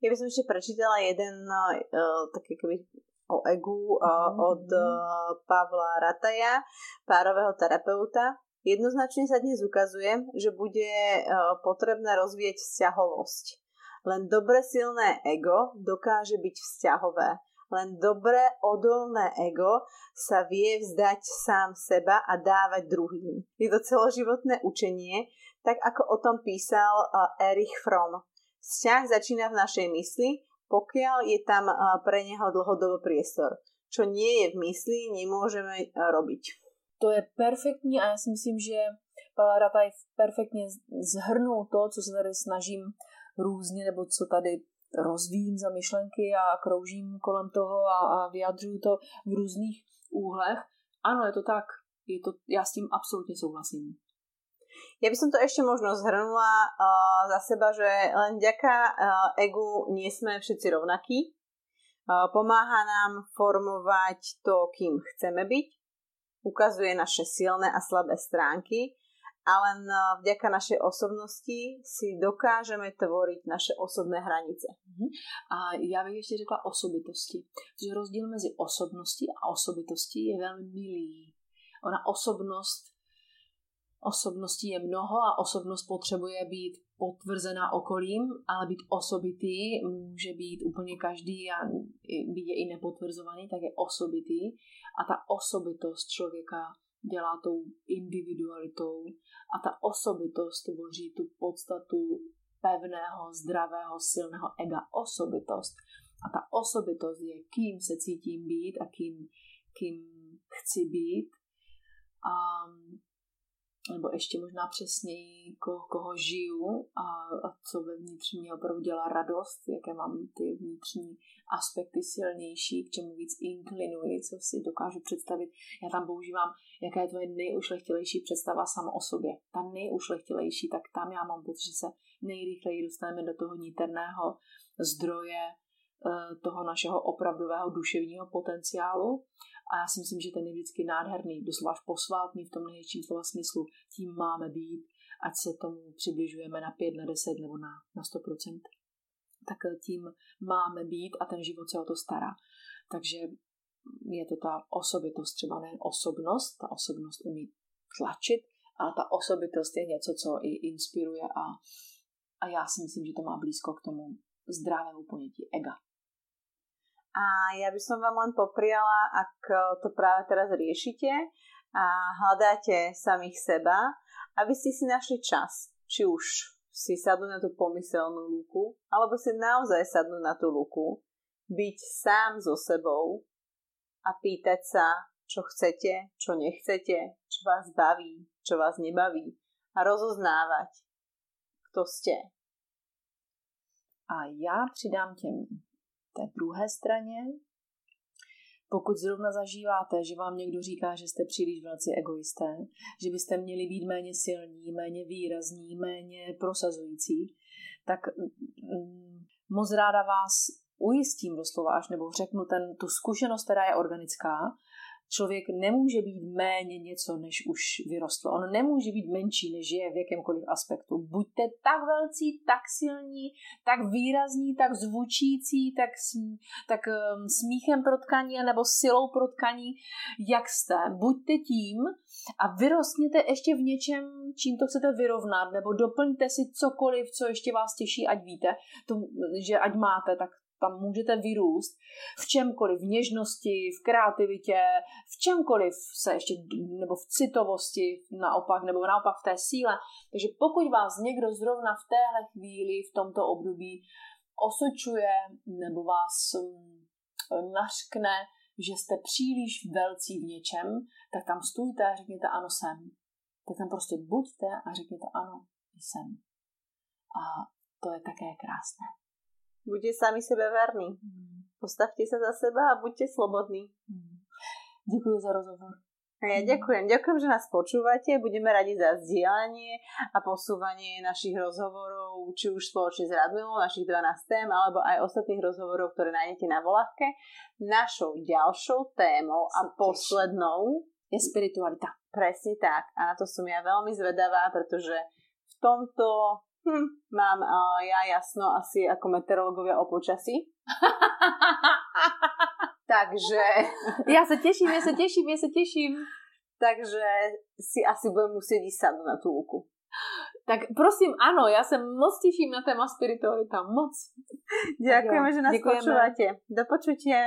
Ja by som ešte prečítala jeden uh, taký keby o egu uh, od uh, Pavla Rataja, párového terapeuta. Jednoznačne sa dnes ukazuje, že bude uh, potrebné rozvieť vzťahovosť. Len dobre silné ego dokáže byť vzťahové len dobré odolné ego sa vie vzdať sám seba a dávať druhým. Je to celoživotné učenie, tak ako o tom písal Erich Fromm. Vzťah začína v našej mysli, pokiaľ je tam pre neho dlhodobo priestor. Čo nie je v mysli, nemôžeme robiť. To je perfektní a já si myslím, že Pavel Rataj perfektně zhrnul to, co se tady snažím různě, nebo co tady rozvíjím za myšlenky a kroužím kolem toho a, a vyjadřuju to v různých úhlech. Ano, je to tak. Je to, já s tím absolutně souhlasím. Ja by som to ešte možno zhrnula uh, za seba, že len vďaka uh, egu nie sme všetci rovnakí. Uh, pomáha nám formovať to, kým chceme byť. Ukazuje naše silné a slabé stránky a len eh, vďaka našej osobnosti si dokážeme tvoriť naše osobné hranice. Mhm. A já bych ještě řekla osobitosti. Protože rozdíl mezi osobností a osobitostí je velmi milý. Ona osobnost osobností je mnoho a osobnost potřebuje být potvrzená okolím, ale být osobitý může být úplně každý a být je i nepotvrzovaný, tak je osobitý. A ta osobitost člověka dělá tou individualitou a ta osobitost tvoří tu podstatu pevného, zdravého, silného ega. Osobitost. A ta osobitost je, kým se cítím být a kým, kým chci být. A nebo ještě možná přesněji, koho, koho žiju a, a co vevnitř mě opravdu dělá radost, jaké mám ty vnitřní aspekty silnější, k čemu víc inklinuji, co si dokážu představit. Já tam používám, jaká je tvoje nejušlechtilejší představa sama o sobě. Ta nejušlechtilejší, tak tam já mám pocit, že se nejrychleji dostaneme do toho niterného zdroje toho našeho opravdového duševního potenciálu a já si myslím, že ten je vždycky nádherný, doslova až posvátný v tom největším slova smyslu. Tím máme být, ať se tomu přibližujeme na 5, na 10 nebo na, na 100%. Tak tím máme být a ten život se o to stará. Takže je to ta osobitost, třeba ne osobnost, ta osobnost umí tlačit, ale ta osobitost je něco, co i inspiruje a, a já si myslím, že to má blízko k tomu zdravému ponětí ega. A ja by som vám len popriala, ak to práve teraz riešite a hľadáte samých seba, aby ste si našli čas, či už si sadnú na tú pomyselnú luku, alebo si naozaj sadnú na tú luku, byť sám so sebou a pýtať sa, čo chcete, čo nechcete, čo vás baví, čo vás nebaví a rozoznávať, kto ste. A já přidám těm té druhé straně. Pokud zrovna zažíváte, že vám někdo říká, že jste příliš velcí egoisté, že byste měli být méně silní, méně výrazní, méně prosazující, tak mm, moc ráda vás ujistím doslova až, nebo řeknu ten, tu zkušenost, která je organická, člověk nemůže být méně něco, než už vyrostl. On nemůže být menší, než je v jakémkoliv aspektu. Buďte tak velcí, tak silní, tak výrazní, tak zvučící, tak, tak um, smíchem protkaní nebo silou protkaní, jak jste. Buďte tím a vyrostněte ještě v něčem, čím to chcete vyrovnat, nebo doplňte si cokoliv, co ještě vás těší, ať víte, to, že ať máte, tak tam můžete vyrůst v čemkoliv, v něžnosti, v kreativitě, v čemkoliv se ještě, nebo v citovosti naopak, nebo naopak v té síle. Takže pokud vás někdo zrovna v téhle chvíli, v tomto období osočuje nebo vás mm, nařkne, že jste příliš velcí v něčem, tak tam stůjte a řekněte ano jsem. Tak tam prostě buďte a řekněte ano jsem. A to je také krásné. Buďte sami sebe verní. Hmm. Postavte sa za seba a buďte slobodní. Hmm. Ďakujem za rozhovor. A ja ďakujem. Ďakujem, že nás počúvate. Budeme radi za zdieľanie a posúvanie našich rozhovorov, či už spoločne s Radmilou, našich 12 tém, alebo aj ostatných rozhovorov, ktoré nájdete na Volávke. Našou ďalšou témou a poslednou je spiritualita. Presne tak. A na to som ja veľmi zvedavá, pretože v tomto Hm, mám uh, ja jasno asi ako meteorologovia o počasí. Takže... Ja sa teším, ja sa teším, ja sa teším. Takže si asi budem musieť ísť sadnúť na tú luku. Tak prosím, áno, ja sa moc teším na téma spiritualita, moc. Ďakujeme, že nás Ďakujeme. počúvate. Do počutia.